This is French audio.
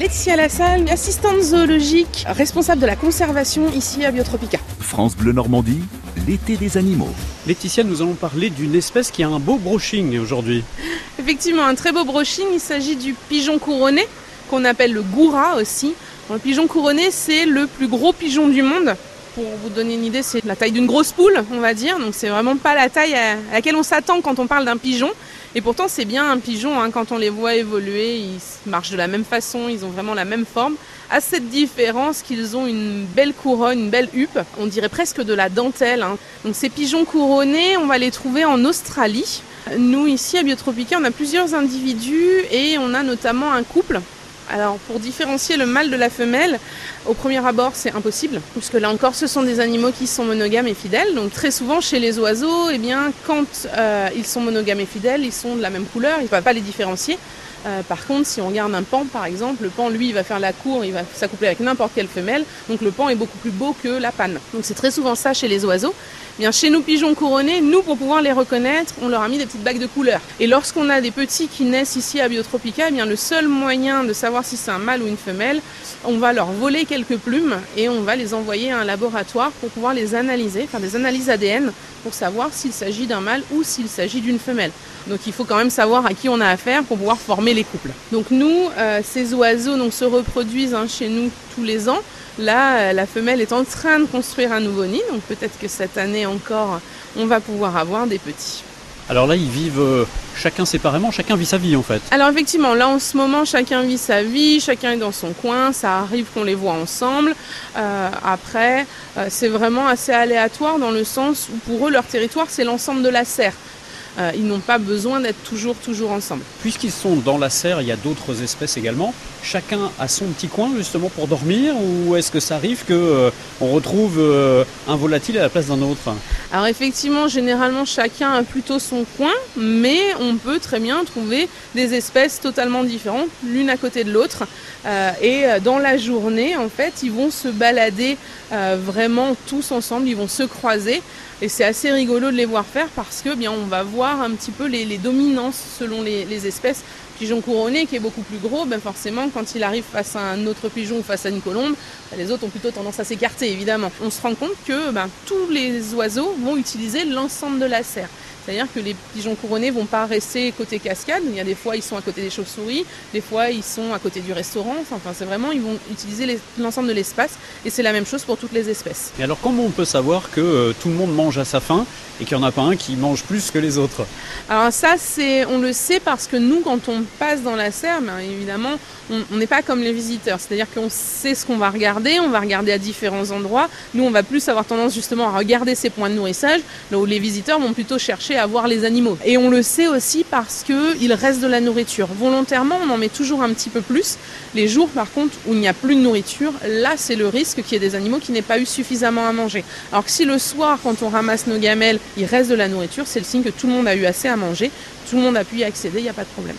Laetitia Lassalle, assistante zoologique, responsable de la conservation ici à Biotropica. France Bleu Normandie, l'été des animaux. Laetitia, nous allons parler d'une espèce qui a un beau brushing aujourd'hui. Effectivement, un très beau brushing, il s'agit du pigeon couronné, qu'on appelle le goura aussi. le pigeon couronné, c'est le plus gros pigeon du monde. Pour vous donner une idée, c'est la taille d'une grosse poule, on va dire. Donc c'est vraiment pas la taille à laquelle on s'attend quand on parle d'un pigeon. Et pourtant, c'est bien un pigeon, hein, quand on les voit évoluer, ils marchent de la même façon, ils ont vraiment la même forme. À cette différence qu'ils ont une belle couronne, une belle huppe, on dirait presque de la dentelle. Hein. Donc ces pigeons couronnés, on va les trouver en Australie. Nous, ici à Biotropica, on a plusieurs individus et on a notamment un couple alors pour différencier le mâle de la femelle, au premier abord c'est impossible, puisque là encore ce sont des animaux qui sont monogames et fidèles. Donc très souvent chez les oiseaux, eh quand euh, ils sont monogames et fidèles, ils sont de la même couleur, ils ne peuvent pas les différencier. Euh, par contre, si on regarde un pan, par exemple, le pan, lui, il va faire la cour, il va s'accoupler avec n'importe quelle femelle. Donc le pan est beaucoup plus beau que la panne. Donc c'est très souvent ça chez les oiseaux. Bien, chez nous, pigeons couronnés, nous, pour pouvoir les reconnaître, on leur a mis des petites bagues de couleur. Et lorsqu'on a des petits qui naissent ici à Biotropica, eh bien, le seul moyen de savoir si c'est un mâle ou une femelle, on va leur voler quelques plumes et on va les envoyer à un laboratoire pour pouvoir les analyser, faire des analyses ADN pour savoir s'il s'agit d'un mâle ou s'il s'agit d'une femelle. Donc il faut quand même savoir à qui on a affaire pour pouvoir former les couples. Donc nous, euh, ces oiseaux donc, se reproduisent hein, chez nous tous les ans. Là, euh, la femelle est en train de construire un nouveau nid, donc peut-être que cette année encore, on va pouvoir avoir des petits. Alors là, ils vivent euh, chacun séparément, chacun vit sa vie en fait. Alors effectivement, là en ce moment, chacun vit sa vie, chacun est dans son coin, ça arrive qu'on les voit ensemble. Euh, après, c'est vraiment assez aléatoire dans le sens où pour eux, leur territoire, c'est l'ensemble de la serre. Euh, ils n'ont pas besoin d'être toujours, toujours ensemble. Puisqu'ils sont dans la serre, il y a d'autres espèces également. Chacun a son petit coin justement pour dormir ou est-ce que ça arrive qu'on euh, retrouve euh, un volatile à la place d'un autre? Alors effectivement, généralement chacun a plutôt son coin, mais on peut très bien trouver des espèces totalement différentes, l'une à côté de l'autre. et dans la journée, en fait, ils vont se balader vraiment tous ensemble, ils vont se croiser. Et c'est assez rigolo de les voir faire parce que bien on va voir un petit peu les, dominances selon les, espèces. Pigeon couronné qui est beaucoup plus gros, ben forcément quand il arrive face à un autre pigeon ou face à une colombe, ben, les autres ont plutôt tendance à s'écarter évidemment. On se rend compte que ben, tous les oiseaux vont utiliser l'ensemble de la serre. C'est-à-dire que les pigeons couronnés vont pas rester côté cascade. Il y a des fois ils sont à côté des chauves-souris, des fois ils sont à côté du restaurant. Enfin, c'est vraiment ils vont utiliser l'ensemble de l'espace et c'est la même chose pour toutes les espèces. Et alors comment on peut savoir que euh, tout le monde mange à sa faim et qu'il n'y en a pas un qui mange plus que les autres? Alors ça c'est on le sait parce que nous quand on passe dans la serre, ben, évidemment on n'est pas comme les visiteurs. C'est-à-dire qu'on sait ce qu'on va regarder, on va regarder à différents endroits. Nous on va plus avoir tendance justement à regarder ces points de nourrissage, là où les visiteurs vont plutôt chercher à voir les animaux. Et on le sait aussi parce qu'il reste de la nourriture. Volontairement, on en met toujours un petit peu plus. Les jours, par contre, où il n'y a plus de nourriture, là, c'est le risque qu'il y ait des animaux qui n'aient pas eu suffisamment à manger. Alors que si le soir, quand on ramasse nos gamelles, il reste de la nourriture, c'est le signe que tout le monde a eu assez à manger, tout le monde a pu y accéder, il n'y a pas de problème.